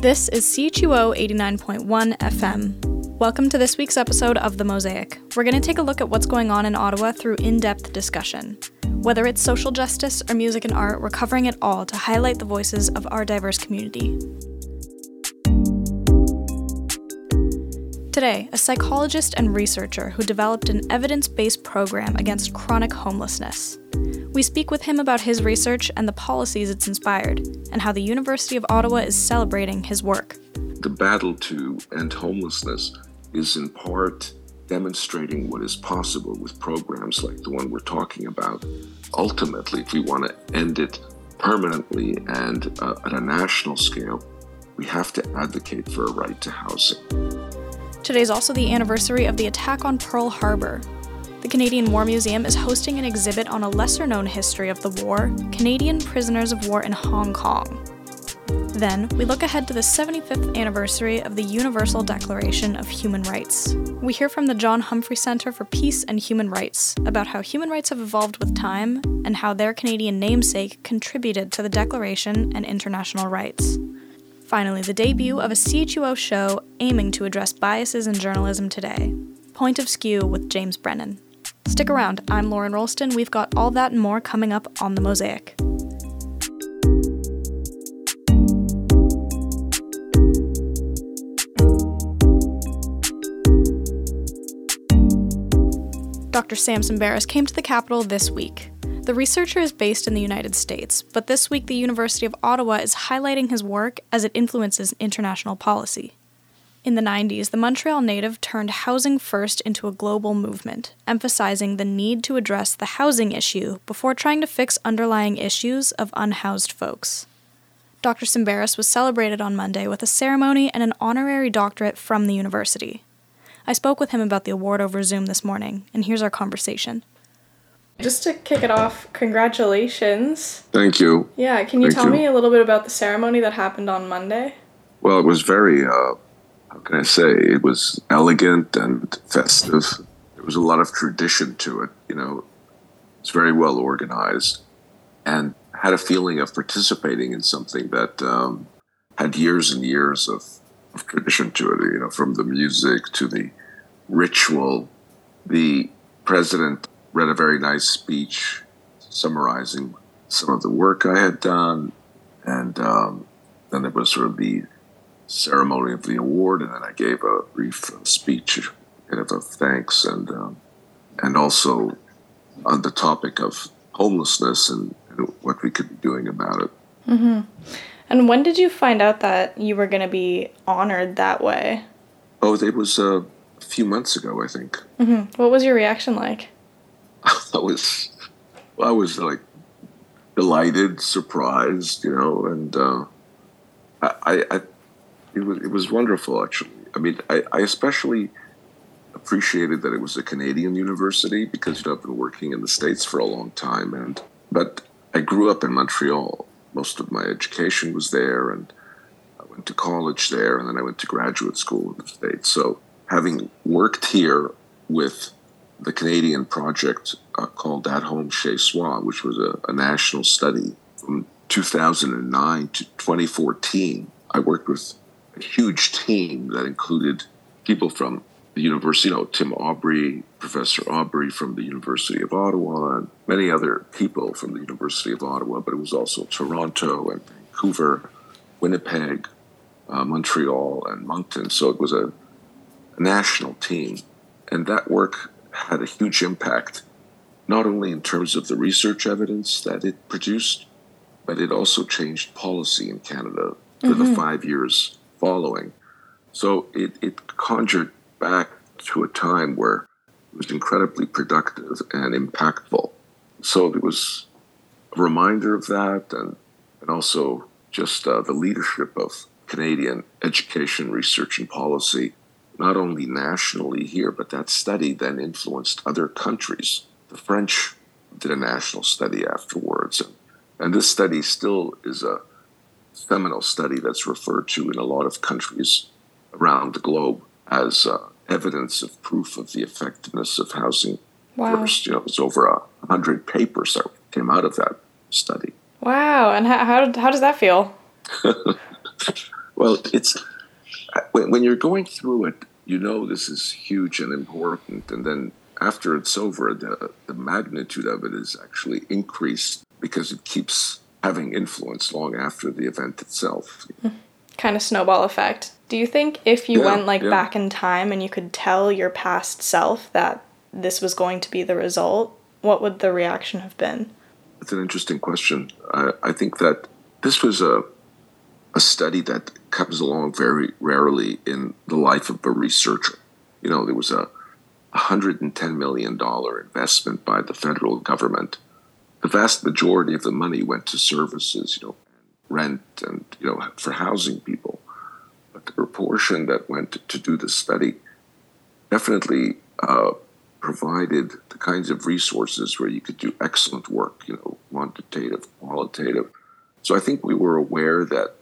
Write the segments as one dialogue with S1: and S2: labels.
S1: This is CHUO 89.1 FM. Welcome to this week's episode of The Mosaic. We're going to take a look at what's going on in Ottawa through in depth discussion. Whether it's social justice or music and art, we're covering it all to highlight the voices of our diverse community. Today, a psychologist and researcher who developed an evidence based program against chronic homelessness. We speak with him about his research and the policies it's inspired, and how the University of Ottawa is celebrating his work.
S2: The battle to end homelessness is in part demonstrating what is possible with programs like the one we're talking about. Ultimately, if we want to end it permanently and uh, at a national scale, we have to advocate for a right to housing.
S1: Today is also the anniversary of the attack on Pearl Harbor. The Canadian War Museum is hosting an exhibit on a lesser known history of the war Canadian prisoners of war in Hong Kong. Then, we look ahead to the 75th anniversary of the Universal Declaration of Human Rights. We hear from the John Humphrey Centre for Peace and Human Rights about how human rights have evolved with time and how their Canadian namesake contributed to the Declaration and international rights. Finally, the debut of a CHUO show aiming to address biases in journalism today Point of Skew with James Brennan. Stick around, I'm Lauren Rolston. We've got all that and more coming up on The Mosaic. Dr. Sam Tsemberis came to the Capital this week. The researcher is based in the United States, but this week the University of Ottawa is highlighting his work as it influences international policy. In the 90s, the Montreal native turned housing first into a global movement, emphasizing the need to address the housing issue before trying to fix underlying issues of unhoused folks. Dr. Tsemberis was celebrated on Monday with a ceremony and an honorary doctorate from the university. I spoke with him about the award over Zoom this morning, and here's our conversation. Just to kick it off, congratulations.
S2: Thank you.
S1: Yeah, can you
S2: Thank
S1: tell
S2: you.
S1: me a little bit about the ceremony that happened on Monday?
S2: Well, it was very, uh, how can I say, it was elegant and festive. There was a lot of tradition to it, you know, it's very well organized and had a feeling of participating in something that um, had years and years of, of tradition to it, you know, from the music to the ritual. The president read a very nice speech summarizing some of the work I had done, and um, then there was sort of the ceremony of the award, and then I gave a brief uh, speech, kind of a thanks, and um, and also on the topic of homelessness and, and what we could be doing about it.
S1: And when did you find out that you were going to be honored that way?
S2: Oh, it was uh, a few months ago, I think.
S1: What was your reaction like?
S2: I was, I was like delighted, surprised, you know, and uh, I, I, it was it was wonderful actually. I mean, I, I especially appreciated that it was a Canadian university because you know I've been working in the states for a long time, and but I grew up in Montreal. Most of my education was there, and I went to college there, and then I went to graduate school in the states. So having worked here with the Canadian project uh, called At Home Chez Soi, which was a, a national study from 2009 to 2014. I worked with huge team that included people from the university, you know, Tim Aubry, Professor Aubry from the University of Ottawa, and many other people from the University of Ottawa, but it was also Toronto and Vancouver, Winnipeg, uh, Montreal, and Moncton. So it was a, a national team. And that work had a huge impact, not only in terms of the research evidence that it produced, but it also changed policy in Canada for the five years following. So it, it conjured back to a time where it was incredibly productive and impactful. So it was a reminder of that and, and also just uh, the leadership of Canadian education, research, and policy, not only nationally here, but that study then influenced other countries. The French did a national study afterwards, and, and this study still is a seminal study that's referred to in a lot of countries around the globe as uh, evidence of proof of the effectiveness of housing
S1: Wow.
S2: first. You know, it was over a hundred papers that came out of that study.
S1: Wow. And how, how, how does that feel?
S2: Well, it's when, when you're going through it, you know this is huge and important, and then after it's over, the, the magnitude of it is actually increased because it keeps having influence long after the event itself.
S3: Kind of snowball effect. Do you think if you yeah, went like yeah. back in time and you could tell your past self that this was going to be the result, what would the reaction have been?
S2: It's an interesting question. I, I think that this was a a study that comes along very rarely in the life of a researcher. You know, there was a $110 million investment by the federal government. The vast majority of the money went to services, you know, rent and, you know, for housing people. But the proportion that went to do the study definitely uh, provided the kinds of resources where you could do excellent work, you know, quantitative, qualitative. So I think we were aware that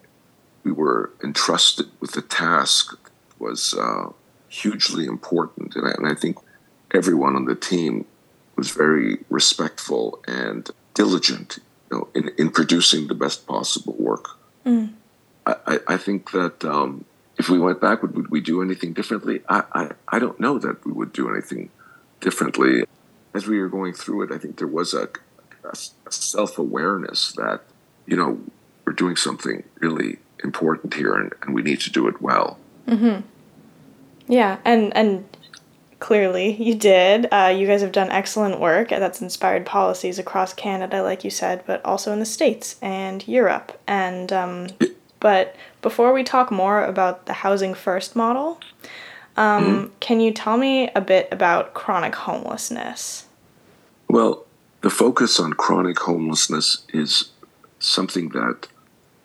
S2: we were entrusted with a task that was uh, hugely important. And I, and I think everyone on the team was very respectful and diligent you know, in, in producing the best possible work. Mm. I, I, think that um, if we went back, would, would we do anything differently? I, I, I don't know that we would do anything differently. As we were going through it, I think there was a, a, a self awareness that, you know, we're doing something really important here and, and we need to do it well.
S3: Mm-hmm. Yeah, and and clearly you did. Uh, you guys have done excellent work that's inspired policies across Canada, like you said, but also in the States and Europe. And um, but before we talk more about the housing first model, um, mm-hmm. can you tell me a bit about chronic homelessness?
S2: Well, the focus on chronic homelessness is something that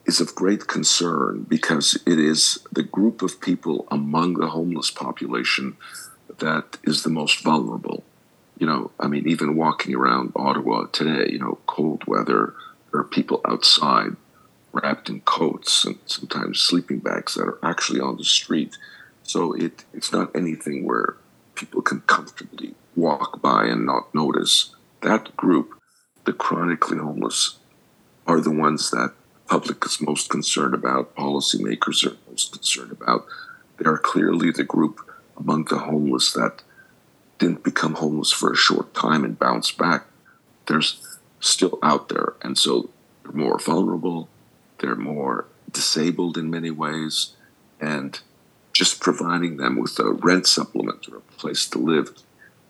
S2: is of great concern because it is the group of people among the homeless population that is the most vulnerable. You know, I mean, even walking around Ottawa today, you know, cold weather, there are people outside wrapped in coats and sometimes sleeping bags that are actually on the street. So it, it's not anything where people can comfortably walk by and not notice. That group, the chronically homeless, are the ones that public is most concerned about, policymakers are most concerned about. They are clearly the group among the homeless that didn't become homeless for a short time and bounce back. They're still out there. And so they're more vulnerable, they're more disabled in many ways, and just providing them with a rent supplement or a place to live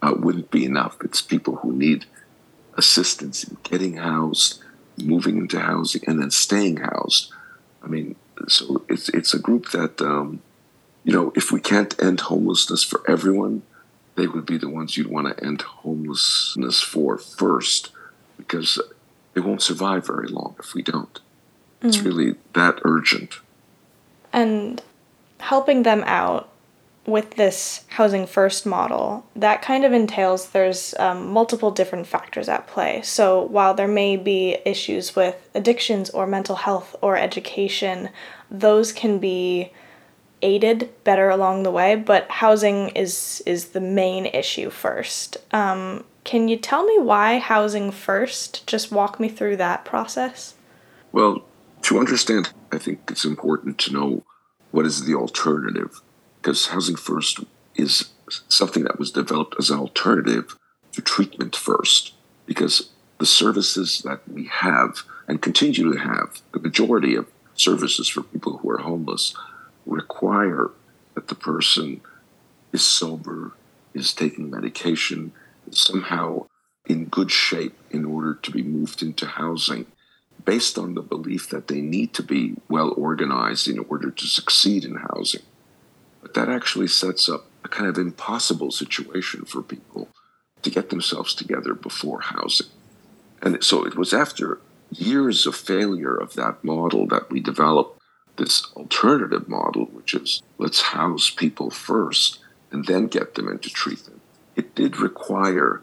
S2: uh, wouldn't be enough. It's people who need assistance in getting housed, moving into housing, and then staying housed. I mean, so it's it's a group that um, you know, if we can't end homelessness for everyone, they would be the ones you'd want to end homelessness for first, because they won't survive very long if we don't. Mm. It's really that urgent.
S3: And helping them out with this housing first model, that kind of entails there's um, multiple different factors at play. So while there may be issues with addictions or mental health or education, those can be aided better along the way. But housing is is the main issue first. Um, can you tell me why housing first? Just walk me through that process.
S2: Well, to understand, I think it's important to know what is the alternative because Housing First is something that was developed as an alternative to treatment first, because the services that we have and continue to have, the majority of services for people who are homeless, require that the person is sober, is taking medication, somehow in good shape in order to be moved into housing based on the belief that they need to be well organized in order to succeed in housing. But that actually sets up a kind of impossible situation for people to get themselves together before housing. And so it was after years of failure of that model that we developed this alternative model, which is let's house people first and then get them into treatment. It did require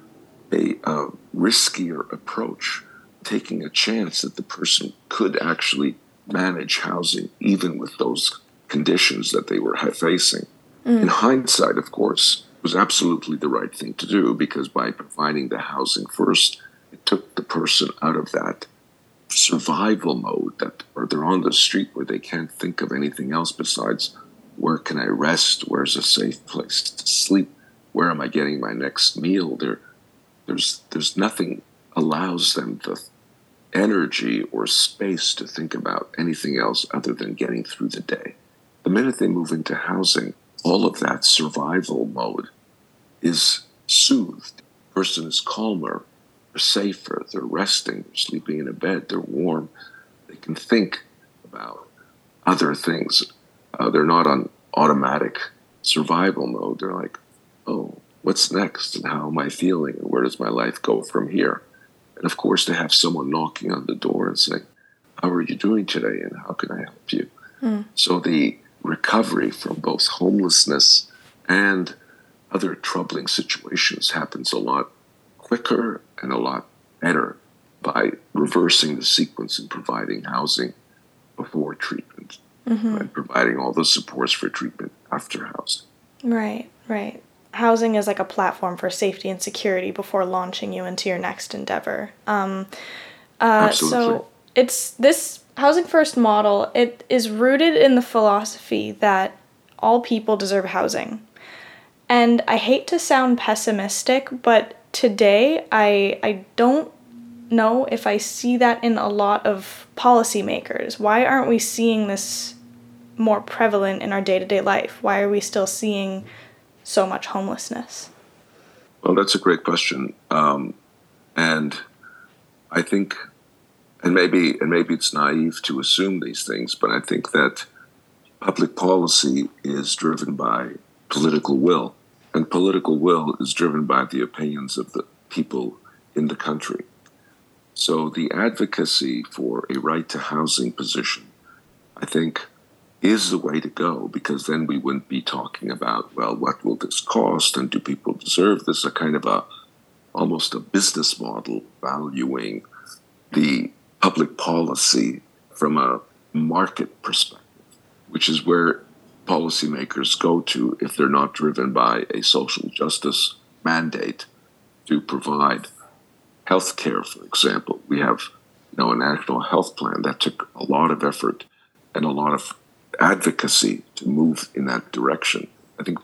S2: a uh, riskier approach, taking a chance that the person could actually manage housing even with those conditions that they were facing. Mm. In hindsight, of course, was absolutely the right thing to do because by providing the housing first, it took the person out of that survival mode that or they're on the street where they can't think of anything else besides where can I rest? Where's a safe place to sleep? Where am I getting my next meal? There, there's there's nothing allows them the energy or space to think about anything else other than getting through the day. The minute they move into housing, all of that survival mode is soothed. The person is calmer, they're safer, they're resting, they're sleeping in a bed, they're warm. They can think about other things. Uh, they're not on automatic survival mode. They're like, oh, what's next? And how am I feeling? And where does my life go from here? And of course, to have someone knocking on the door and saying, how are you doing today? And how can I help you? Mm. So the recovery from both homelessness and other troubling situations happens a lot quicker and a lot better by reversing the sequence and providing housing before treatment mm-hmm. and providing all the supports for treatment after housing.
S3: Right, right. Housing is like a platform for safety and security before launching you into your next endeavor. Um, uh, Absolutely. So it's this housing first model. It is rooted in the philosophy that all people deserve housing. And I hate to sound pessimistic, but today I I don't know if I see that in a lot of policymakers. Why aren't we seeing this more prevalent in our day-to-day life? Why are we still seeing so much homelessness?
S2: Well, that's a great question, um, and I think, and maybe and maybe it's naive to assume these things, but I think that public policy is driven by political will and political will is driven by the opinions of the people in the country. So the advocacy for a right to housing position, I think, is the way to go because then we wouldn't be talking about, well, what will this cost and do people deserve this? A kind of a almost a business model valuing the public policy from a market perspective, which is where policymakers go to if they're not driven by a social justice mandate to provide health care, for example. We have you know, a national health plan that took a lot of effort and a lot of advocacy to move in that direction. I think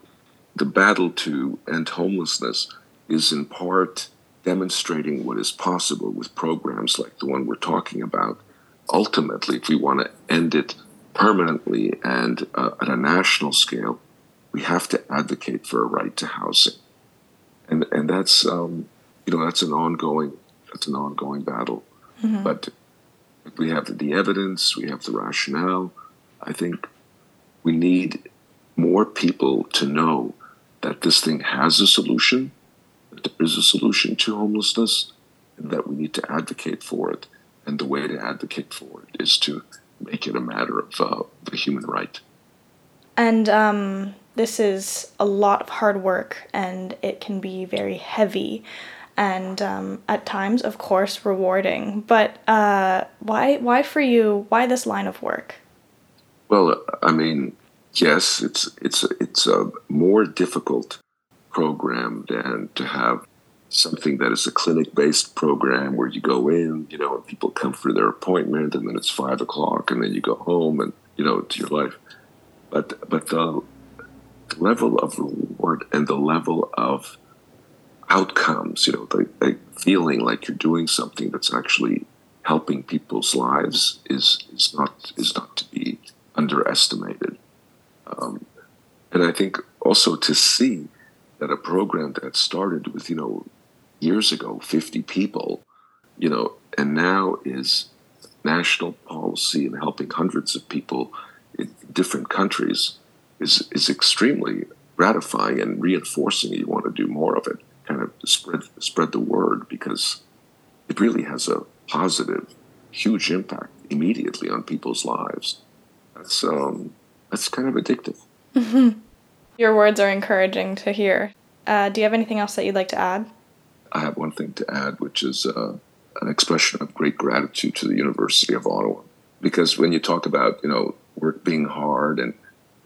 S2: the battle to end homelessness is in part demonstrating what is possible with programs like the one we're talking about. Ultimately, if we want to end it permanently and uh, at a national scale, we have to advocate for a right to housing, and and that's um, you know that's an ongoing that's an ongoing battle. Mm-hmm. But we have the evidence, we have the rationale. I think we need more people to know that this thing has a solution, that there is a solution to homelessness, and that we need to advocate for it. And the way to advocate for it is to make it a matter of uh, the human right.
S3: And um, this is a lot of hard work, and it can be very heavy, and um, at times, of course, rewarding. But uh, why, why for you? Why this line of work?
S2: Well, I mean, yes, it's it's it's a more difficult program than to have something that is a clinic based program where you go in, you know, and people come for their appointment and then it's five o'clock and then you go home and, you know, to your life. But but the level of reward and the level of outcomes, you know, the, the feeling like you're doing something that's actually helping people's lives is is not is not to be underestimated. Um, and I think also to see that a program that started with you know years ago 50 people, you know, and now is national policy and helping hundreds of people in different countries is is extremely gratifying and reinforcing you want to do more of it kind of spread spread the word because it really has a positive huge impact immediately on people's lives. That's um that's kind of addictive.
S3: Mm-hmm. your words are encouraging to hear. Uh, do you have anything else that you'd like to add
S2: I have one thing to add, which is uh, an expression of great gratitude to the University of Ottawa. Because when you talk about, you know, work being hard and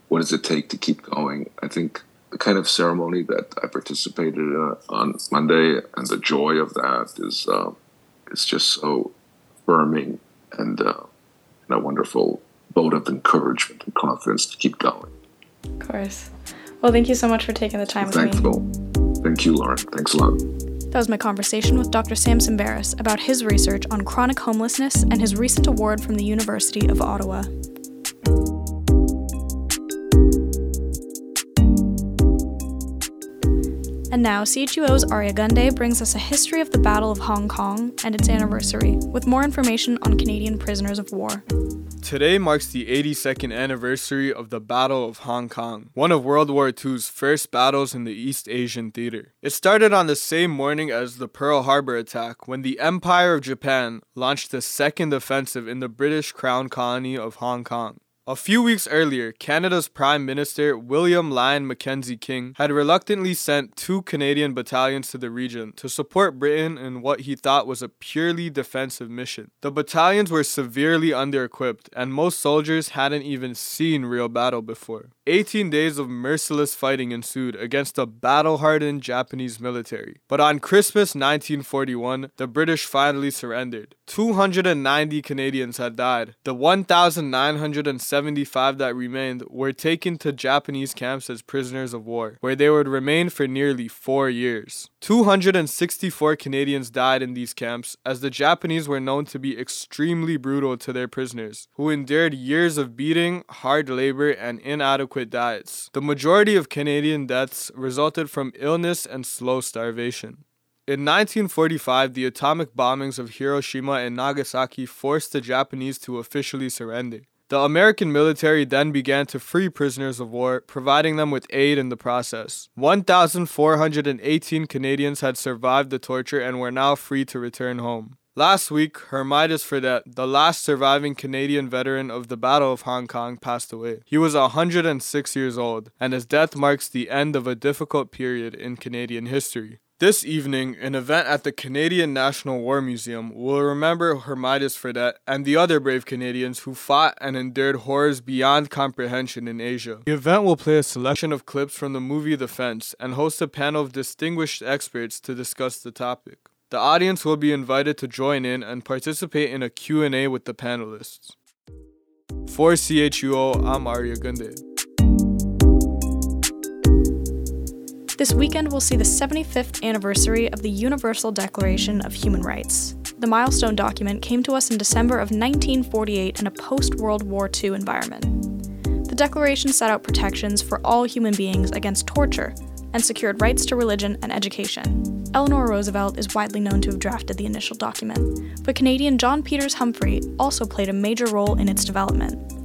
S2: what does it take to keep going, I think the kind of ceremony that I participated in on Monday and the joy of that is uh, is just so affirming and, uh, and a wonderful vote of encouragement and confidence to keep going.
S1: Of course. Well, thank you so much for taking the time
S2: Thankful.
S1: with me.
S2: Thank you, Lauren. Thanks a lot.
S1: That was my conversation with Dr. Sam Tsemberis about his research on chronic homelessness and his recent award from the University of Ottawa. And now, CHUO's Arya Gunde brings us a history of the Battle of Hong Kong and its anniversary, with more information on Canadian prisoners of war.
S4: Today marks the 82nd anniversary of the Battle of Hong Kong, one of World War II's first battles in the East Asian theater. It started on the same morning as the Pearl Harbor attack when the Empire of Japan launched the second offensive in the British Crown colony of Hong Kong. A few weeks earlier, Canada's Prime Minister William Lyon Mackenzie King had reluctantly sent two Canadian battalions to the region to support Britain in what he thought was a purely defensive mission. The battalions were severely under equipped, and most soldiers hadn't even seen real battle before. 18 days of merciless fighting ensued against a battle hardened Japanese military. But on Christmas 1941, the British finally surrendered. 290 Canadians had died. The 1,975 that remained were taken to Japanese camps as prisoners of war, where they would remain for nearly four years. 264 Canadians died in these camps, as the Japanese were known to be extremely brutal to their prisoners, who endured years of beating, hard labor, and inadequate diets. The majority of Canadian deaths resulted from illness and slow starvation. In 1945, the atomic bombings of Hiroshima and Nagasaki forced the Japanese to officially surrender. The American military then began to free prisoners of war, providing them with aid in the process. 1,418 Canadians had survived the torture and were now free to return home. Last week, Hermidas Fredette, the last surviving Canadian veteran of the Battle of Hong Kong, passed away. He was 106 years old, and his death marks the end of a difficult period in Canadian history. This evening, an event at the Canadian National War Museum will remember Hermidas Fredette and the other brave Canadians who fought and endured horrors beyond comprehension in Asia. The event will play a selection of clips from the movie The Fence and host a panel of distinguished experts to discuss the topic. The audience will be invited to join in and participate in a Q&A with the panelists. For CHUO, I'm Arya Gunde.
S1: This weekend we'll see the 75th anniversary of the Universal Declaration of Human Rights. The milestone document came to us in December of 1948 in a post World War II environment. The Declaration set out protections for all human beings against torture and secured rights to religion and education. Eleanor Roosevelt is widely known to have drafted the initial document, but Canadian John Peters Humphrey also played a major role in its development.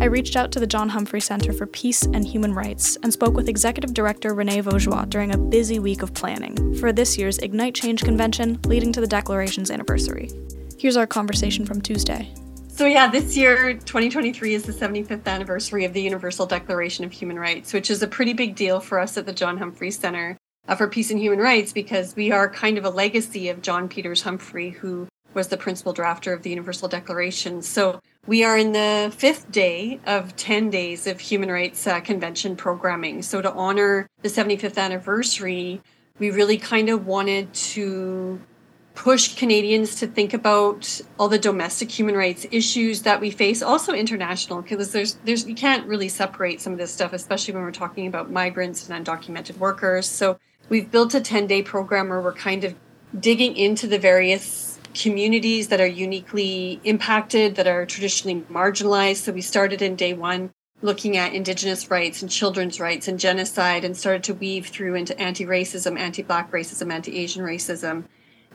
S1: I reached out to the John Humphrey Center for Peace and Human Rights and spoke with Executive Director Renee Vaugeois during a busy week of planning for this year's Ignite Change convention leading to the Declaration's anniversary. Here's our conversation from Tuesday.
S5: So, yeah, this year, 2023, is the 75th anniversary of the Universal Declaration of Human Rights, which is a pretty big deal for us at the John Humphrey Center uh, for Peace and Human Rights because we are kind of a legacy of John Peters Humphrey, who was the principal drafter of the Universal Declaration. So, we are in the fifth day of 10 days of human rights uh, convention programming. So, to honor the 75th anniversary, we really kind of wanted to push Canadians to think about all the domestic human rights issues that we face, also international, because there's there's you can't really separate some of this stuff, especially when we're talking about migrants and undocumented workers. So we've built a 10-day program where we're kind of digging into the various communities that are uniquely impacted, that are traditionally marginalized. So we started in day one looking at Indigenous rights and children's rights and genocide and started to weave through into anti racism, anti Black racism, anti Asian racism.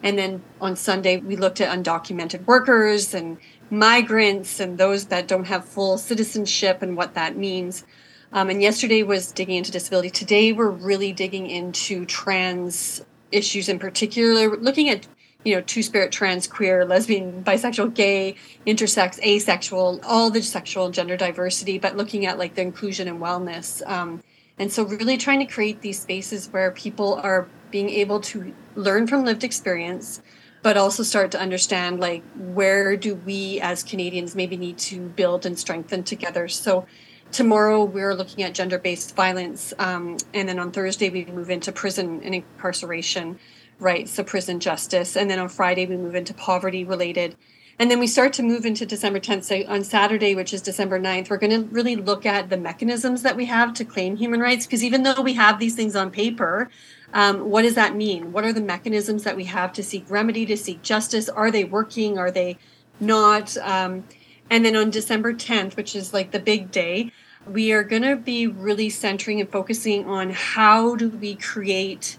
S5: And then on Sunday, we looked at undocumented workers and migrants and those that don't have full citizenship and what that means. Um, and yesterday was digging into disability. Today, we're really digging into trans issues in particular, looking at you know, two spirit, trans, queer, lesbian, bisexual, gay, intersex, asexual, all the sexual and gender diversity, but looking at like the inclusion and wellness. Um, and so, really trying to create these spaces where people are being able to learn from lived experience, but also start to understand like where do we as Canadians maybe need to build and strengthen together. So, tomorrow we're looking at gender based violence. Um, and then on Thursday, we move into prison and incarceration rights, so prison justice. And then on Friday, we move into poverty related And then we start to move into December 10th. So on Saturday, which is December 9th, we're going to really look at the mechanisms that we have to claim human rights. Because even though we have these things on paper, um, what does that mean? What are the mechanisms that we have to seek remedy, to seek justice? Are they working? Are they not? Um, and then on December 10th, which is like the big day, we are going to be really centering and focusing on how do we create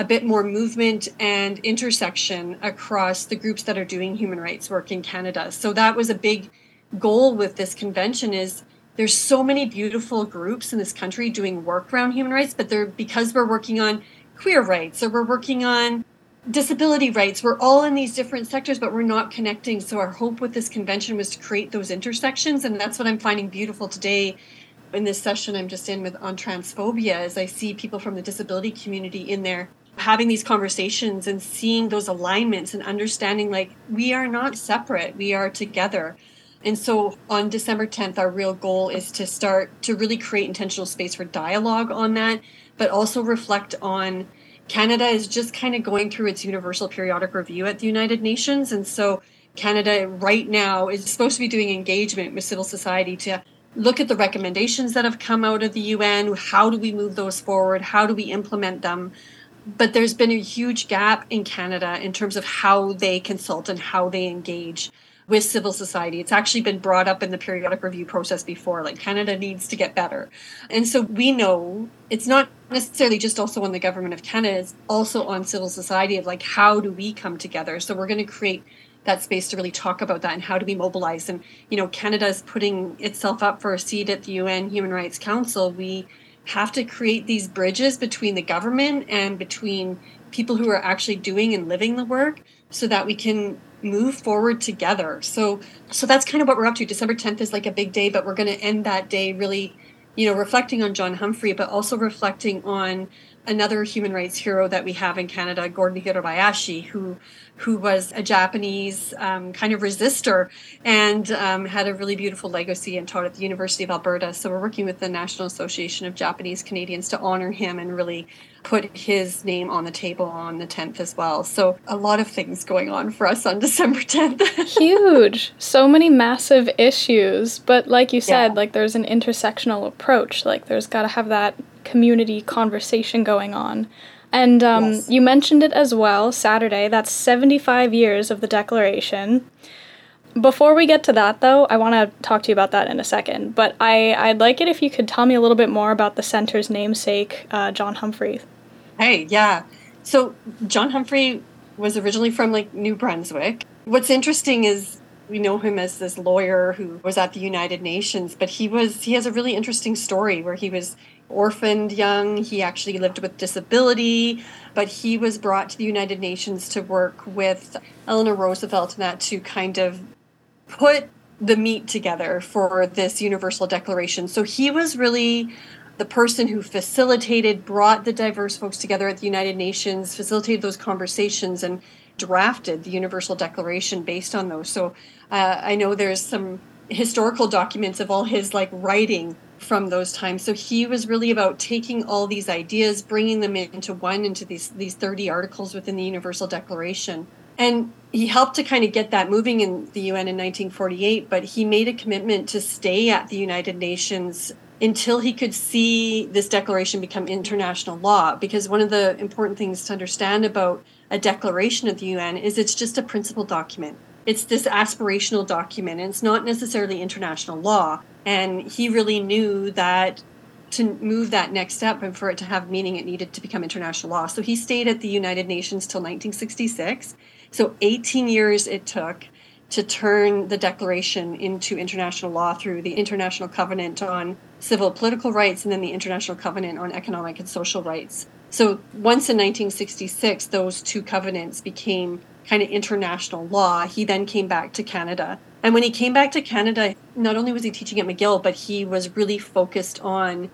S5: a bit more movement and intersection across the groups that are doing human rights work in Canada. So that was a big goal with this convention is there's so many beautiful groups in this country doing work around human rights, but they're because we're working on queer rights or we're working on disability rights. We're all in these different sectors, but we're not connecting. So our hope with this convention was to create those intersections, and that's what I'm finding beautiful today. In this session I'm just in with on transphobia, as I see people from the disability community in there having these conversations and seeing those alignments and understanding like we are not separate, we are together. And so on December 10th, our real goal is to start to really create intentional space for dialogue on that, but also reflect on Canada is just kind of going through its universal periodic review at the United Nations. And so Canada right now is supposed to be doing engagement with civil society to look at the recommendations that have come out of the UN. How do we move those forward? How do we implement them? But there's been a huge gap in Canada in terms of how they consult and how they engage with civil society. It's actually been brought up in the periodic review process before, like Canada needs to get better. And so we know it's not necessarily just also on the government of Canada, it's also on civil society of like, how do we come together? So we're going to create that space to really talk about that and how do we mobilize. And, you know, Canada is putting itself up for a seat at the UN Human Rights Council. We have to create these bridges between the government and between people who are actually doing and living the work so that we can move forward together. So so that's kind of what we're up to. December 10th is like a big day, but we're going to end that day really, you know, reflecting on John Humphrey, but also reflecting on another human rights hero that we have in Canada, Gordon Hirabayashi, who who was a Japanese um, kind of resistor and um, had a really beautiful legacy and taught at the University of Alberta. So we're working with the National Association of Japanese Canadians to honor him and really put his name on the table on the 10th as well. So a lot of things going on for us on December 10th.
S1: Huge. So many massive issues, but like you said, yeah. like there's an intersectional approach. Like there's got to have that community conversation going on. And um, yes. you mentioned it as well, Saturday. That's 75 years of the Declaration. Before we get to that, though, I want to talk to you about that in a second. But I, I'd like it if you could tell me a little bit more about the center's namesake, uh, John Humphrey.
S5: Hey, yeah. So, John Humphrey was originally from like New Brunswick. What's interesting is we know him as this lawyer who was at the United Nations, but he was he has a really interesting story where he was orphaned young. He actually lived with disability, but he was brought to the United Nations to work with Eleanor Roosevelt and that to kind of put the meat together for this universal declaration. So he was really the person who facilitated, brought the diverse folks together at the United Nations, facilitated those conversations, and drafted the Universal Declaration based on those. So uh, I know there's some historical documents of all his like writing from those times. So he was really about taking all these ideas, bringing them into one, into these these 30 articles within the Universal Declaration. And he helped to kind of get that moving in the UN in 1948, but he made a commitment to stay at the United Nations until he could see this declaration become international law. Because one of the important things to understand about a declaration of the UN is it's just a principle document. It's this aspirational document, and it's not necessarily international law. And he really knew that to move that next step and for it to have meaning, it needed to become international law. So he stayed at the United Nations till 1966. So 18 years it took to turn the Declaration into international law through the International Covenant on Civil Political Rights and then the International Covenant on Economic and Social Rights. So once in 1966, those two covenants became kind of international law. He then came back to Canada. And when he came back to Canada, not only was he teaching at McGill, but he was really focused on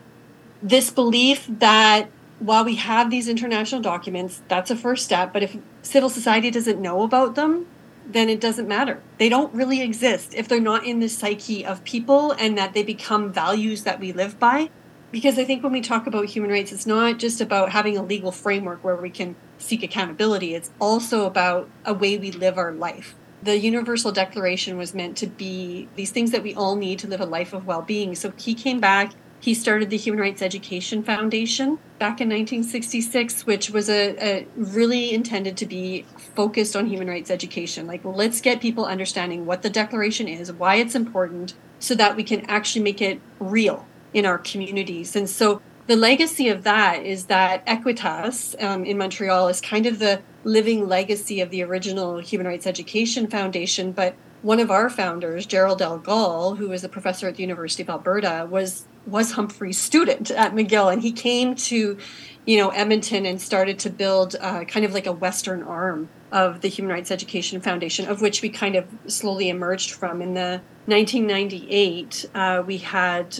S5: this belief that while we have these international documents, that's a first step. But if civil society doesn't know about them, then it doesn't matter. They don't really exist if they're not in the psyche of people and that they become values that we live by. Because I think when we talk about human rights, it's not just about having a legal framework where we can seek accountability, it's also about a way we live our life. the Universal Declaration was meant to be these things that we all need to live a life of well being. So he came back he started the Human Rights Education Foundation back in 1966, which was a, a, really intended to be focused on human rights education. Like, let's get people understanding what the Declaration is, why it's important, so that we can actually make it real in our communities. And so the legacy of that is that Equitas um, in Montreal is kind of the living legacy of the original Human Rights Education Foundation, but one of our founders, Gerald L. Gall, who was a professor at the University of Alberta, was was Humphrey's student at McGill, and he came to, you know, Edmonton and started to build uh, kind of like a Western arm of the Human Rights Education Foundation, of which we kind of slowly emerged from. In the 1998, uh, we had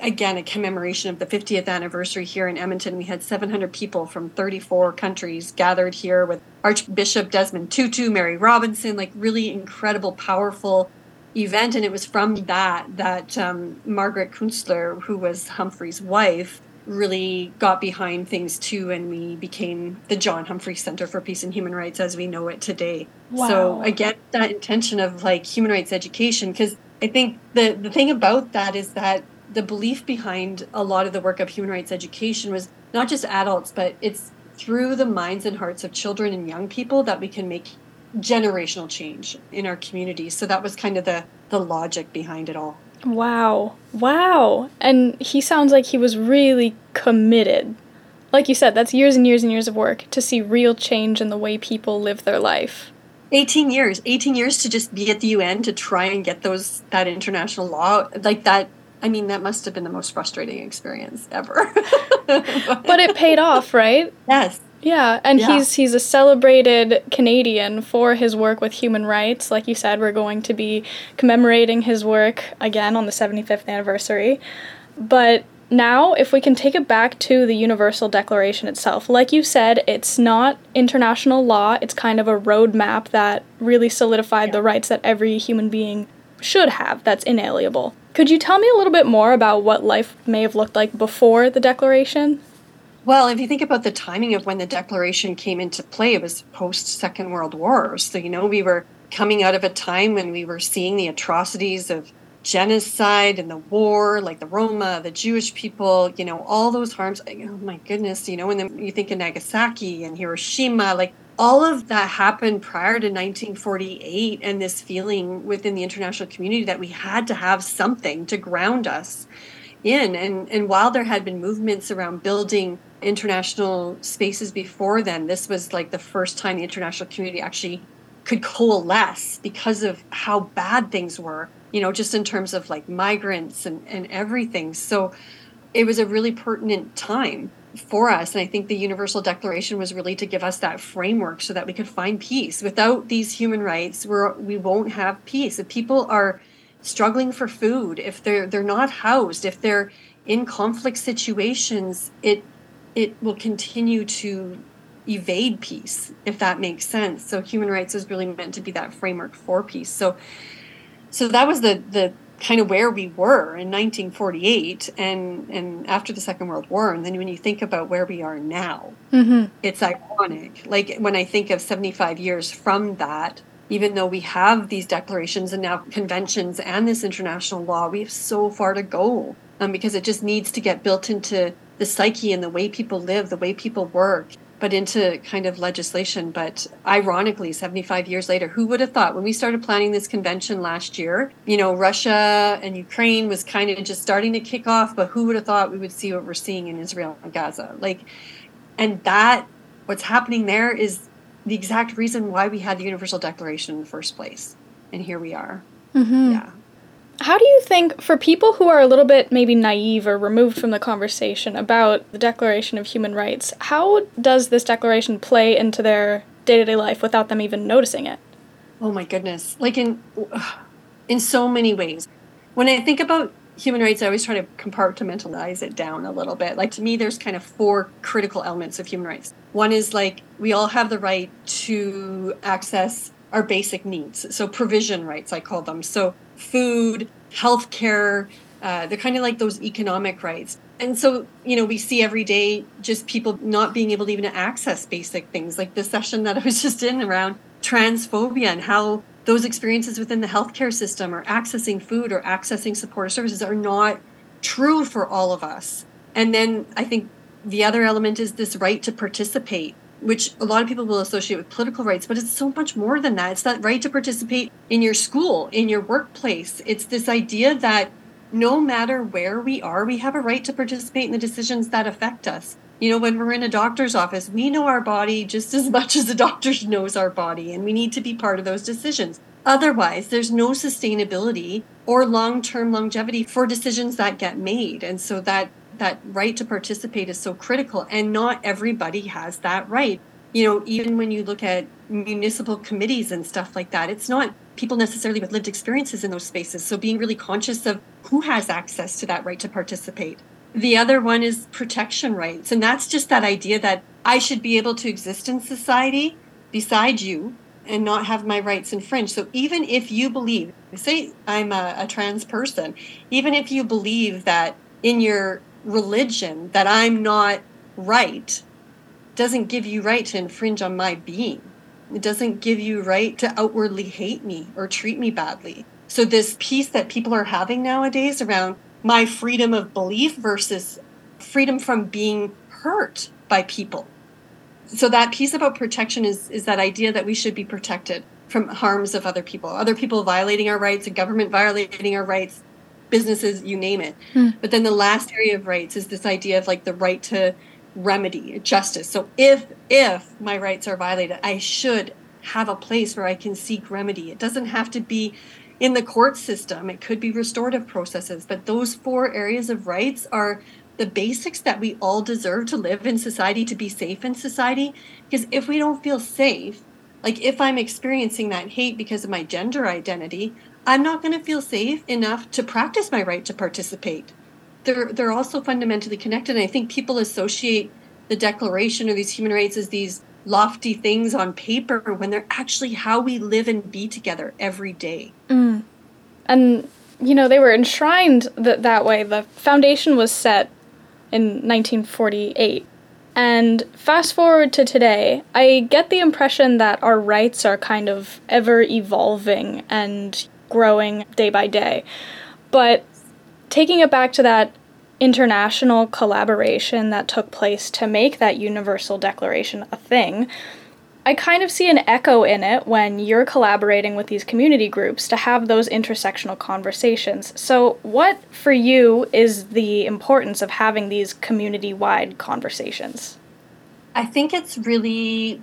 S5: again a commemoration of the 50th anniversary here in Edmonton. We had 700 people from 34 countries gathered here with Archbishop Desmond Tutu, Mary Robinson, like really incredible, powerful event. And it was from that that um, Margaret Kunstler, who was Humphrey's wife, really got behind things too. And we became the John Humphrey Center for Peace and Human Rights as we know it today. Wow. So again, that intention of like human rights education, because I think the, the thing about that is that the belief behind a lot of the work of human rights education was not just adults, but it's through the minds and hearts of children and young people that we can make generational change in our communities. So that was kind of the the logic behind it all.
S1: Wow. Wow. And he sounds like he was really committed. Like you said, that's years and years and years of work to see real change in the way people live their life.
S5: 18 years 18 years to just be at the UN to try and get those that international law like that I mean that must have been the most frustrating experience ever.
S1: but it paid off, right?
S5: Yes.
S1: Yeah, and yeah. he's he's a celebrated Canadian for his work with human rights. Like you said, we're going to be commemorating his work again on the 75th anniversary. But now, if we can take it back to the Universal Declaration itself, like you said, it's not international law, it's kind of a roadmap that really solidified yeah. the rights that every human being should have that's inalienable. Could you tell me a little bit more about what life may have looked like before the Declaration?
S5: Well, if you think about the timing of when the Declaration came into play, it was post Second World War. So, you know, we were coming out of a time when we were seeing the atrocities of genocide and the war, like the Roma, the Jewish people, you know, all those harms. Oh my goodness, you know, and then you think of Nagasaki and Hiroshima, like all of that happened prior to 1948 and this feeling within the international community that we had to have something to ground us in and and while there had been movements around building international spaces before then. This was like the first time the international community actually could coalesce because of how bad things were, you know, just in terms of like migrants and, and everything. So it was a really pertinent time for us. And I think the Universal Declaration was really to give us that framework so that we could find peace. Without these human rights, we're, we won't have peace. If people are struggling for food, if they're they're not housed, if they're in conflict situations, it it will continue to evade peace, if that makes sense. So human rights is really meant to be that framework for peace. So so that was the the kind of where we were in 1948 and and after the second world war and then when you think about where we are now mm-hmm. it's ironic like when i think of 75 years from that even though we have these declarations and now conventions and this international law we have so far to go um, because it just needs to get built into the psyche and the way people live, the way people work, but into kind of legislation. But ironically, 75 years later, who would have thought when we started planning this convention last year, you know, Russia and Ukraine was kind of just starting to kick off, but who would have thought we would see what we're seeing in Israel and Gaza? Like, and that, what's happening there is the exact reason why we had the Universal Declaration in the first place. And here we are. Mm-hmm. Yeah.
S1: How do you think, for people who are a little bit maybe naive or removed from the conversation about the Declaration of Human Rights, how does this declaration play into their day to day life without them even noticing it?
S5: Oh my goodness. Like in, in so many ways. When I think about human rights, I always try to compartmentalize it down a little bit. Like to me, there's kind of four critical elements of human rights. One is like we all have the right to access our basic needs. So provision rights, I call them. So food, healthcare, uh, they're kind of like those economic rights. And so, you know, we see every day just people not being able to even access basic things, like the session that I was just in around transphobia and how those experiences within the healthcare system or accessing food or accessing support services are not true for all of us. And then I think the other element is this right to participate, which a lot of people will associate with political rights, but it's so much more than that. It's that right to participate in your school, in your workplace. It's this idea that no matter where we are, we have a right to participate in the decisions that affect us. You know, when we're in a doctor's office, we know our body just as much as the doctor knows our body, and we need to be part of those decisions. Otherwise, there's no sustainability or long term longevity for decisions that get made. And so that, that right to participate is so critical, and not everybody has that right. You know, even when you look at municipal committees and stuff like that, it's not people necessarily with lived experiences in those spaces. So being really conscious of who has access to that right to participate the other one is protection rights. And that's just that idea that I should be able to exist in society beside you and not have my rights infringed. So even if you believe, say I'm a, a trans person, even if you believe that in your religion that I'm not right, doesn't give you right to infringe on my being. It doesn't give you right to outwardly hate me or treat me badly. So this piece that people are having nowadays around my freedom of belief versus freedom from being hurt by people. So that piece about protection is is that idea that we should be protected from harms of other people, other people violating our rights, a government violating our rights, businesses, you name it. Hmm. But then the last area of rights is this idea of like the right to remedy, justice. So if if my rights are violated, I should have a place where I can seek remedy. It doesn't have to be in the court system, it could be restorative processes, but those four areas of rights are the basics that we all deserve to live in society, to be safe in society. Because if we don't feel safe, like if I'm experiencing that hate because of my gender identity, I'm not going to feel safe enough to practice my right to participate. They're, they're also fundamentally connected. And I think people associate the Declaration or these human rights as these lofty things on paper when they're actually how we live and be together every day.
S1: Mm. And, you know, they were enshrined th- that way. The foundation was set in 1948. And fast forward to today, I get the impression that our rights are kind of ever evolving and growing day by day. But taking it back to that international collaboration that took place to make that Universal Declaration a thing, I kind of see an echo in it when you're collaborating with these community groups to have those intersectional conversations. So, what for you is the importance of having these community wide conversations?
S5: I think it's really,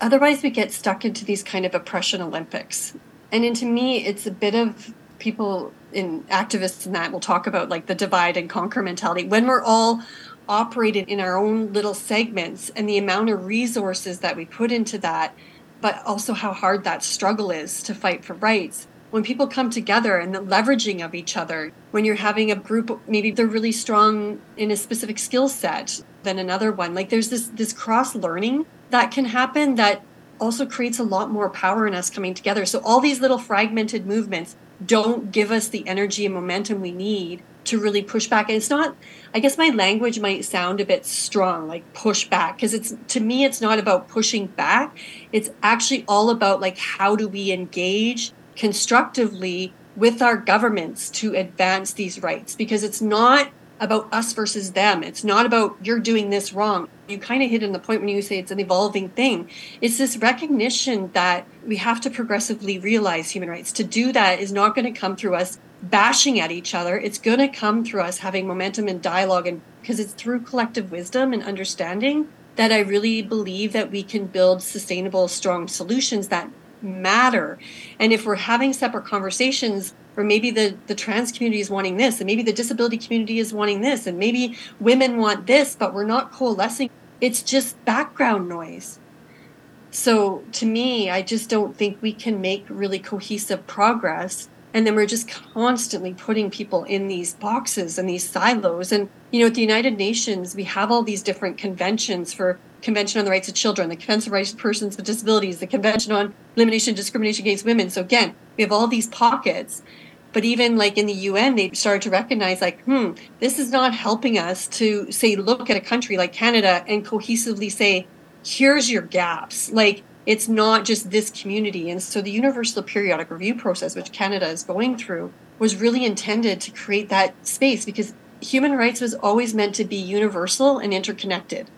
S5: otherwise, we get stuck into these kind of oppression Olympics. And into me, it's a bit of people in activists and that will talk about like the divide and conquer mentality. When we're all operated in our own little segments and the amount of resources that we put into that but also how hard that struggle is to fight for rights when people come together and the leveraging of each other when you're having a group maybe they're really strong in a specific skill set than another one like there's this this cross learning that can happen that also creates a lot more power in us coming together so all these little fragmented movements don't give us the energy and momentum we need to really push back. And it's not, I guess my language might sound a bit strong, like push back, because it's to me, it's not about pushing back. It's actually all about like how do we engage constructively with our governments to advance these rights, because it's not about us versus them. It's not about you're doing this wrong. You kind of hit in the point when you say it's an evolving thing. It's this recognition that we have to progressively realize human rights. To do that is not going to come through us bashing at each other. It's going to come through us having momentum and dialogue and because it's through collective wisdom and understanding that I really believe that we can build sustainable strong solutions that matter. And if we're having separate conversations or maybe the the trans community is wanting this and maybe the disability community is wanting this and maybe women want this but we're not coalescing it's just background noise so to me i just don't think we can make really cohesive progress and then we're just constantly putting people in these boxes and these silos and you know at the united nations we have all these different conventions for convention on the rights of children the convention on rights of persons with disabilities the convention on elimination of discrimination against women so again we have all these pockets but even like in the UN, they started to recognize like, hmm, this is not helping us to say, look at a country like Canada and cohesively say, here's your gaps. Like it's not just this community. And so the Universal Periodic Review process, which Canada is going through, was really intended to create that space because human rights was always meant to be universal and interconnected.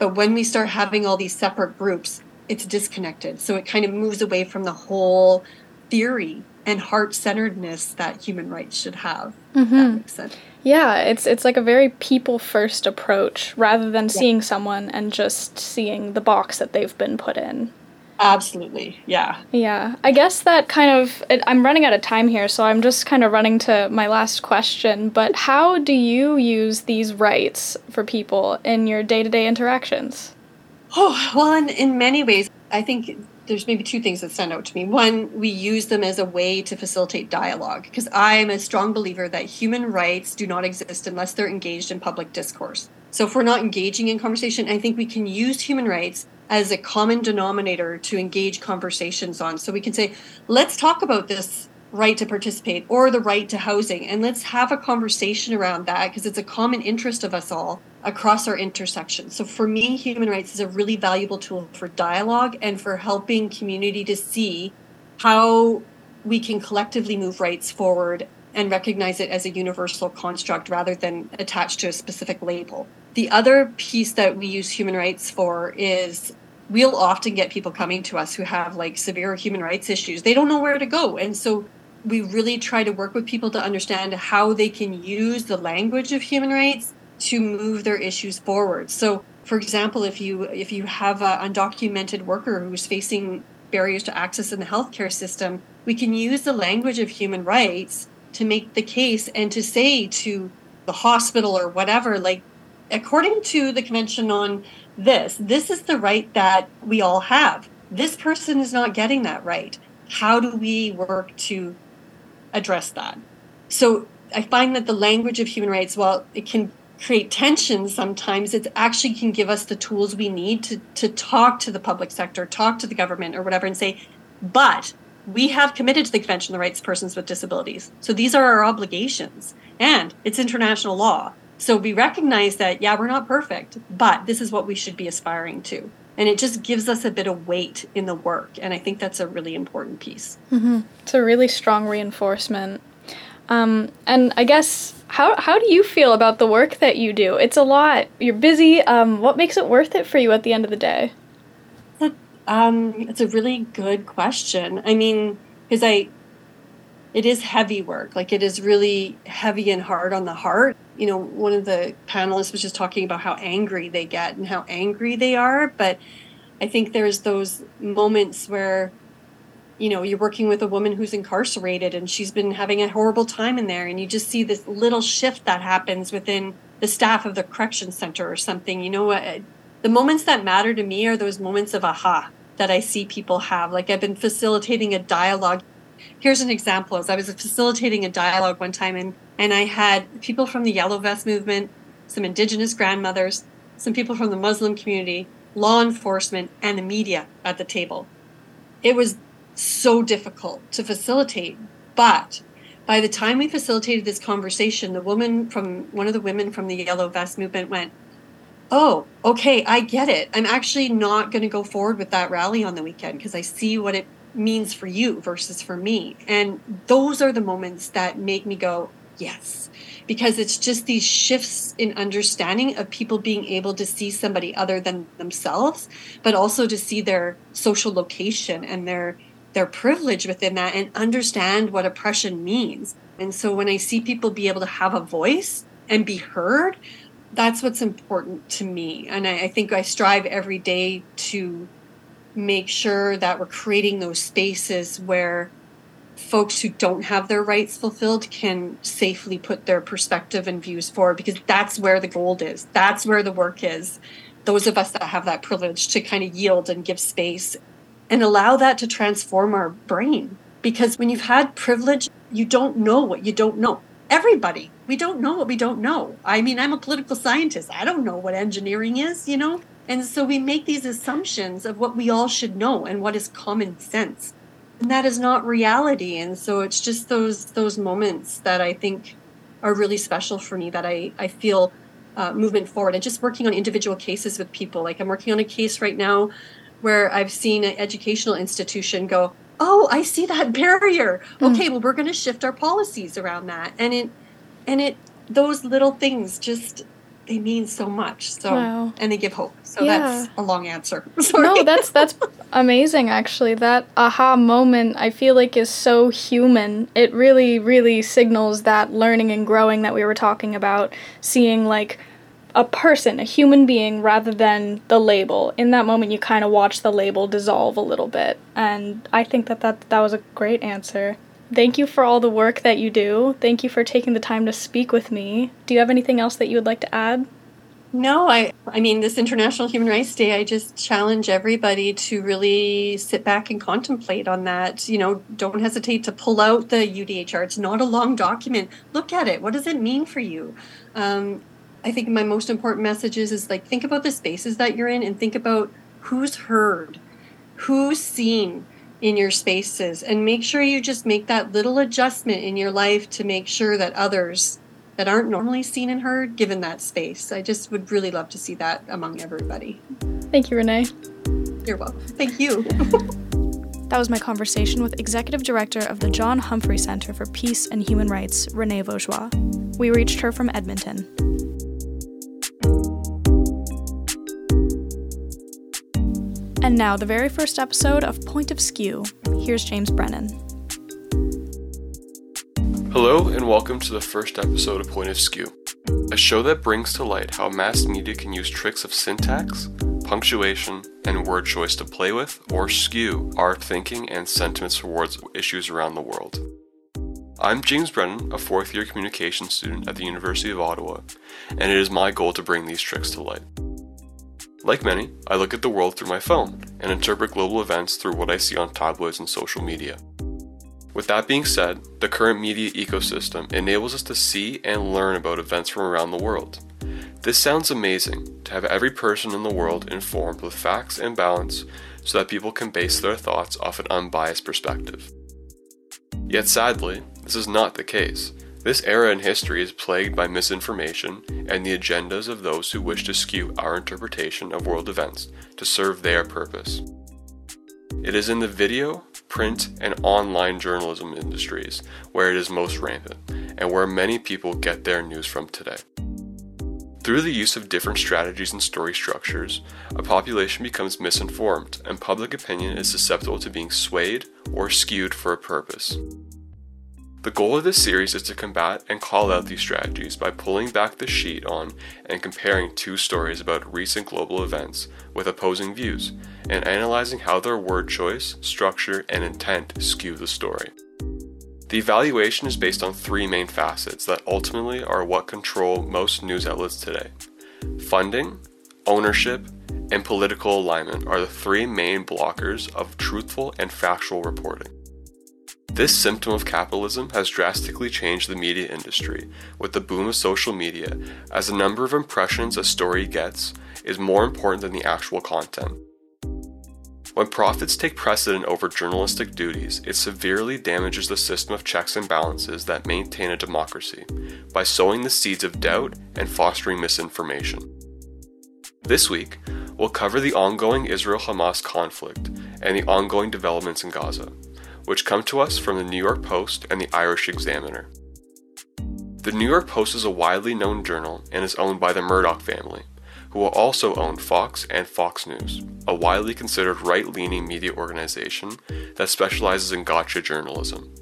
S5: But when we start having all these separate groups, it's disconnected. So it kind of moves away from the whole theory and heart centeredness that human rights should have. Mm-hmm. that makes sense.
S1: Yeah, it's it's like a very people first approach rather than yeah. seeing someone and just seeing the box that they've been put in.
S5: Absolutely. Yeah.
S1: Yeah. I guess that kind of it, I'm running out of time here, so I'm just kind of running to my last question, but how do you use these rights for people in your day-to-day interactions?
S5: Oh, well, in, in many ways, I think there's maybe two things that stand out to me. One, we use them as a way to facilitate dialogue because I'm a strong believer that human rights do not exist unless they're engaged in public discourse. So if we're not engaging in conversation, I think we can use human rights as a common denominator to engage conversations on. So we can say, let's talk about this right to participate or the right to housing and let's have a conversation around that because it's a common interest of us all across our intersections. So for me, human rights is a really valuable tool for dialogue and for helping community to see how we can collectively move rights forward and recognize it as a universal construct rather than attached to a specific label. The other piece that we use human rights for is we'll often get people coming to us who have like severe human rights issues. They don't know where to go. And so we really try to work with people to understand how they can use the language of human rights to move their issues forward. So, for example, if you if you have an undocumented worker who's facing barriers to access in the healthcare system, we can use the language of human rights to make the case and to say to the hospital or whatever, like, according to the Convention on this, this is the right that we all have. This person is not getting that right. How do we work to address that? So I find that the language of human rights, while it can create tension sometimes it actually can give us the tools we need to, to talk to the public sector talk to the government or whatever and say but we have committed to the convention on the rights of persons with disabilities so these are our obligations and it's international law so we recognize that yeah we're not perfect but this is what we should be aspiring to and it just gives us a bit of weight in the work and i think that's a really important piece
S1: mm-hmm. it's a really strong reinforcement um, and I guess how how do you feel about the work that you do? It's a lot. You're busy. Um, what makes it worth it for you at the end of the day?
S5: Um, it's a really good question. I mean, because I, it is heavy work. Like it is really heavy and hard on the heart. You know, one of the panelists was just talking about how angry they get and how angry they are. But I think there's those moments where you know you're working with a woman who's incarcerated and she's been having a horrible time in there and you just see this little shift that happens within the staff of the correction center or something you know what the moments that matter to me are those moments of aha that i see people have like i've been facilitating a dialogue here's an example as i was facilitating a dialogue one time and and i had people from the yellow vest movement some indigenous grandmothers some people from the muslim community law enforcement and the media at the table it was so difficult to facilitate. But by the time we facilitated this conversation, the woman from one of the women from the Yellow Vest movement went, Oh, okay, I get it. I'm actually not going to go forward with that rally on the weekend because I see what it means for you versus for me. And those are the moments that make me go, Yes, because it's just these shifts in understanding of people being able to see somebody other than themselves, but also to see their social location and their their privilege within that and understand what oppression means. And so when I see people be able to have a voice and be heard, that's what's important to me. And I, I think I strive every day to make sure that we're creating those spaces where folks who don't have their rights fulfilled can safely put their perspective and views forward because that's where the gold is. That's where the work is. Those of us that have that privilege to kind of yield and give space and allow that to transform our brain. Because when you've had privilege, you don't know what you don't know. Everybody, we don't know what we don't know. I mean, I'm a political scientist. I don't know what engineering is, you know? And so we make these assumptions of what we all should know and what is common sense. And that is not reality. And so it's just those those moments that I think are really special for me that I, I feel uh, movement forward and just working on individual cases with people. Like I'm working on a case right now where I've seen an educational institution go, "Oh, I see that barrier.
S1: Mm.
S5: Okay, well, we're going to shift our policies around that." And it, and it, those little things just they mean so much. So,
S1: Wow.
S5: and they give hope. So
S1: Yeah.
S5: that's a long answer. Sorry.
S1: No, that's that's amazing actually. That aha moment I feel like is so human. It really really signals that learning and growing that we were talking about, seeing like a person, a human being rather than the label. In that moment you kind of watch the label dissolve a little bit. And I think that that that was a great answer. Thank you for all the work that you do. Thank you for taking the time to speak with me. Do you have anything else that you would like to add?
S5: No, I I mean this International Human Rights Day, I just challenge everybody to really sit back and contemplate on that. You know, don't hesitate to pull out the UDHR. It's not a long document. Look at it. What does it mean for you? Um, I think my most important message is, is like think about the spaces that you're in and think about who's heard, who's seen in your spaces, and make sure you just make that little adjustment in your life to make sure that others that aren't normally seen and heard given that space. I just would really love to see that among everybody.
S1: Thank you, Renee.
S5: You're welcome. Thank you.
S1: That was my conversation with Executive Director of the John Humphrey Center for Peace and Human Rights, Renee Vaugeois. We reached her from Edmonton. And now, the very first episode of Point of Skew. Here's James Brennan.
S6: Hello, and welcome to the first episode of Point of Skew, a show that brings to light how mass media can use tricks of syntax, punctuation, and word choice to play with or skew our thinking and sentiments towards issues around the world. I'm James Brennan, a fourth year communications student at the University of Ottawa, and it is my goal to bring these tricks to light. Like many, I look at the world through my phone and interpret global events through what I see on tabloids and social media. With that being said, the current media ecosystem enables us to see and learn about events from around the world. This sounds amazing to have every person in the world informed with facts and balance so that people can base their thoughts off an unbiased perspective. Yet sadly, this is not the case. This era in history is plagued by misinformation and the agendas of those who wish to skew our interpretation of world events to serve their purpose. It is in the video, print, and online journalism industries where it is most rampant and where many people get their news from today. Through the use of different strategies and story structures, a population becomes misinformed and public opinion is susceptible to being swayed or skewed for a purpose. The goal of this series is to combat and call out these strategies by pulling back the sheet on and comparing two stories about recent global events with opposing views and analyzing how their word choice, structure, and intent skew the story. The evaluation is based on three main facets that ultimately are what control most news outlets today. Funding, ownership, and political alignment are the three main blockers of truthful and factual reporting. This symptom of capitalism has drastically changed the media industry with the boom of social media, as the number of impressions a story gets is more important than the actual content. When profits take precedent over journalistic duties, it severely damages the system of checks and balances that maintain a democracy by sowing the seeds of doubt and fostering misinformation. This week, we'll cover the ongoing Israel Hamas conflict and the ongoing developments in Gaza which come to us from the New York Post and the Irish Examiner. The New York Post is a widely known journal and is owned by the Murdoch family, who will also own Fox and Fox News, a widely considered right leaning media organization that specializes in gotcha journalism,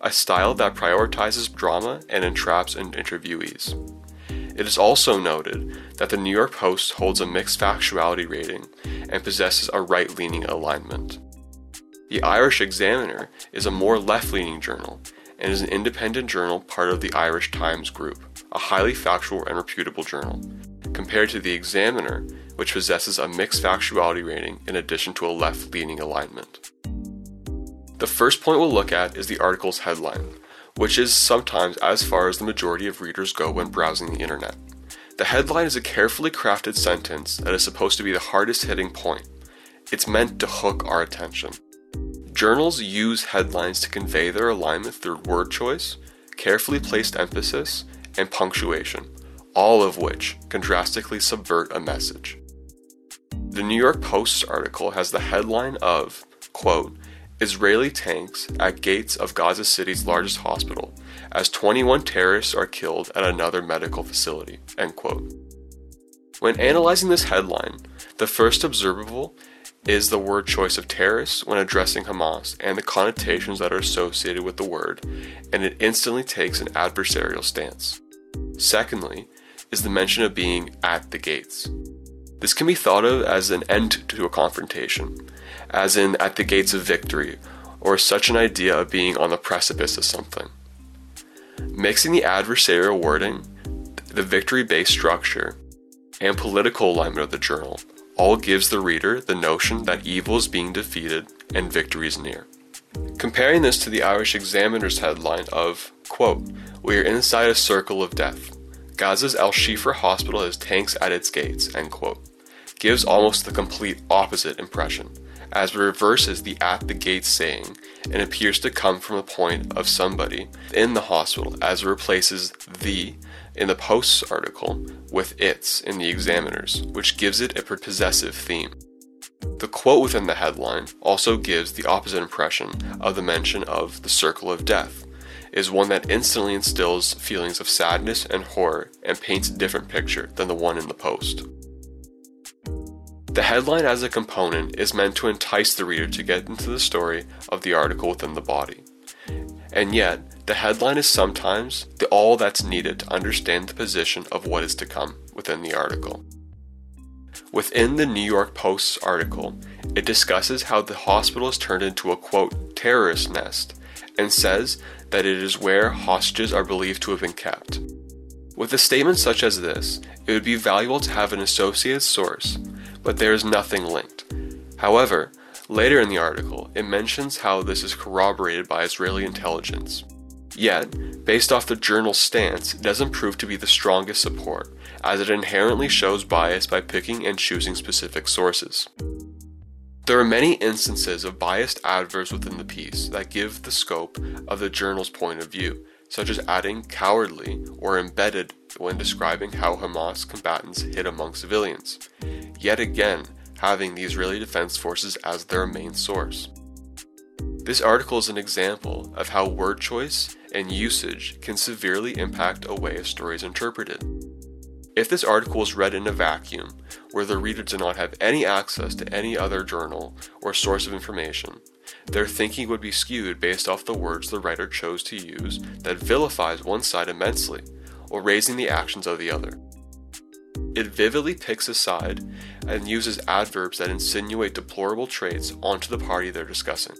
S6: a style that prioritizes drama and entraps and interviewees. It is also noted that the New York Post holds a mixed factuality rating and possesses a right leaning alignment. The Irish Examiner is a more left leaning journal and is an independent journal part of the Irish Times Group, a highly factual and reputable journal, compared to the Examiner, which possesses a mixed factuality rating in addition to a left leaning alignment. The first point we'll look at is the article's headline, which is sometimes as far as the majority of readers go when browsing the internet. The headline is a carefully crafted sentence that is supposed to be the hardest hitting point. It's meant to hook our attention. Journals use headlines to convey their alignment through word choice, carefully placed emphasis, and punctuation, all of which can drastically subvert a message. The New York Post's article has the headline of, quote, Israeli tanks at gates of Gaza City's largest hospital as 21 terrorists are killed at another medical facility, end quote. When analyzing this headline, the first observable is the word choice of terrorists when addressing Hamas and the connotations that are associated with the word, and it instantly takes an adversarial stance. Secondly, is the mention of being at the gates. This can be thought of as an end to a confrontation, as in at the gates of victory, or such an idea of being on the precipice of something. Mixing the adversarial wording, the victory based structure, and political alignment of the journal all gives the reader the notion that evil is being defeated and victory is near. Comparing this to the Irish Examiner's headline of, quote, We are inside a circle of death. Gaza's Al Shifa hospital has tanks at its gates, end quote, gives almost the complete opposite impression, as it reverses the at the gates saying and appears to come from a point of somebody in the hospital as it replaces the in the Post's article with its in the Examiner's, which gives it a possessive theme. The quote within the headline also gives the opposite impression of the mention of the circle of death, is one that instantly instills feelings of sadness and horror and paints a different picture than the one in the Post. The headline as a component is meant to entice the reader to get into the story of the article within the body. And yet, the headline is sometimes the all that's needed to understand the position of what is to come within the article. Within the New York Post's article, it discusses how the hospital is turned into a quote terrorist nest and says that it is where hostages are believed to have been kept. With a statement such as this, it would be valuable to have an associated source, but there is nothing linked. However, later in the article, it mentions how this is corroborated by Israeli intelligence. Yet, based off the journal's stance, it doesn't prove to be the strongest support, as it inherently shows bias by picking and choosing specific sources. There are many instances of biased adverbs within the piece that give the scope of the journal's point of view, such as adding cowardly or embedded when describing how Hamas combatants hid among civilians, yet again having the Israeli Defense Forces as their main source. This article is an example of how word choice and usage can severely impact a way a story is interpreted. If this article is read in a vacuum, where the reader does not have any access to any other journal or source of information, their thinking would be skewed based off the words the writer chose to use that vilifies one side immensely, or raising the actions of the other. It vividly picks a side and uses adverbs that insinuate deplorable traits onto the party they're discussing.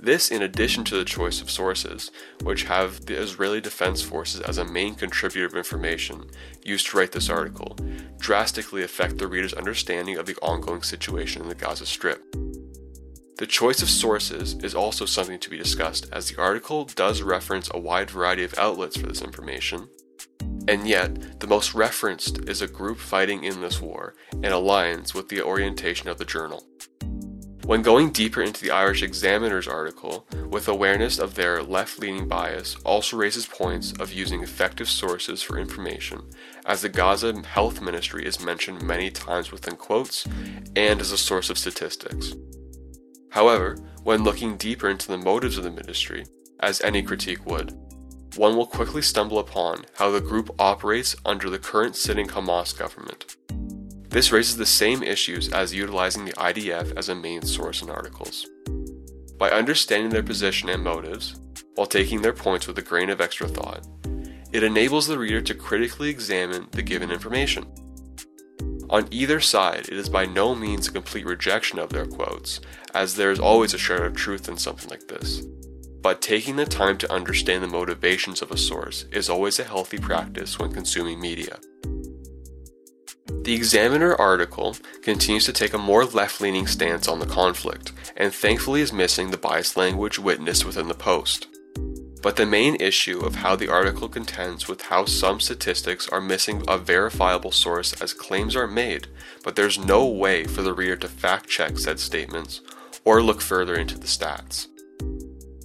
S6: This, in addition to the choice of sources, which have the Israeli Defense Forces as a main contributor of information used to write this article, drastically affect the reader's understanding of the ongoing situation in the Gaza Strip. The choice of sources is also something to be discussed, as the article does reference a wide variety of outlets for this information, and yet the most referenced is a group fighting in this war and alliance with the orientation of the journal. When going deeper into the Irish Examiner's article, with awareness of their left leaning bias also raises points of using effective sources for information, as the Gaza Health Ministry is mentioned many times within quotes and as a source of statistics. However, when looking deeper into the motives of the ministry, as any critique would, one will quickly stumble upon how the group operates under the current sitting Hamas government. This raises the same issues as utilizing the IDF as a main source in articles. By understanding their position and motives, while taking their points with a grain of extra thought, it enables the reader to critically examine the given information. On either side, it is by no means a complete rejection of their quotes, as there is always a shred of truth in something like this. But taking the time to understand the motivations of a source is always a healthy practice when consuming media. The Examiner article continues to take a more left leaning stance on the conflict, and thankfully is missing the biased language witnessed within the post. But the main issue of how the article contends with how some statistics are missing a verifiable source as claims are made, but there's no way for the reader to fact check said statements or look further into the stats.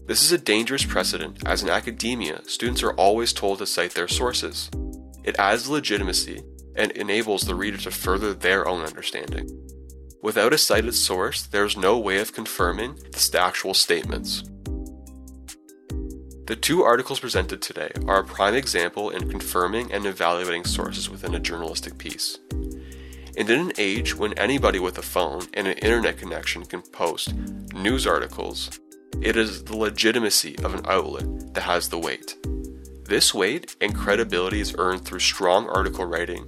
S6: This is a dangerous precedent as in academia, students are always told to cite their sources. It adds legitimacy and enables the reader to further their own understanding. Without a cited source, there is no way of confirming the actual statements. The two articles presented today are a prime example in confirming and evaluating sources within a journalistic piece. And in an age when anybody with a phone and an internet connection can post news articles, it is the legitimacy of an outlet that has the weight. This weight and credibility is earned through strong article writing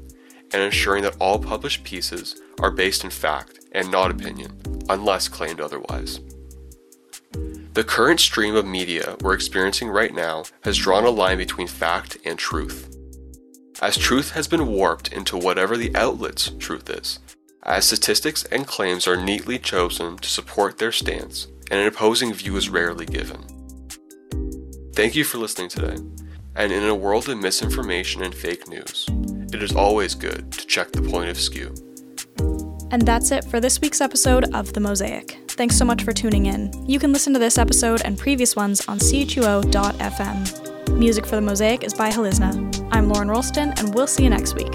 S6: and ensuring that all published pieces are based in fact and not opinion, unless claimed otherwise. The current stream of media we're experiencing right now has drawn a line between fact and truth. As truth has been warped into whatever the outlet's truth is, as statistics and claims are neatly chosen to support their stance, and an opposing view is rarely given. Thank you for listening today, and in a world of misinformation and fake news, it is always good to check the point of skew.
S1: And that's it for this week's episode of The Mosaic. Thanks so much for tuning in. You can listen to this episode and previous ones on chuo.fm. Music for The Mosaic is by Halizna. I'm Lauren Rolston, and we'll see you next week.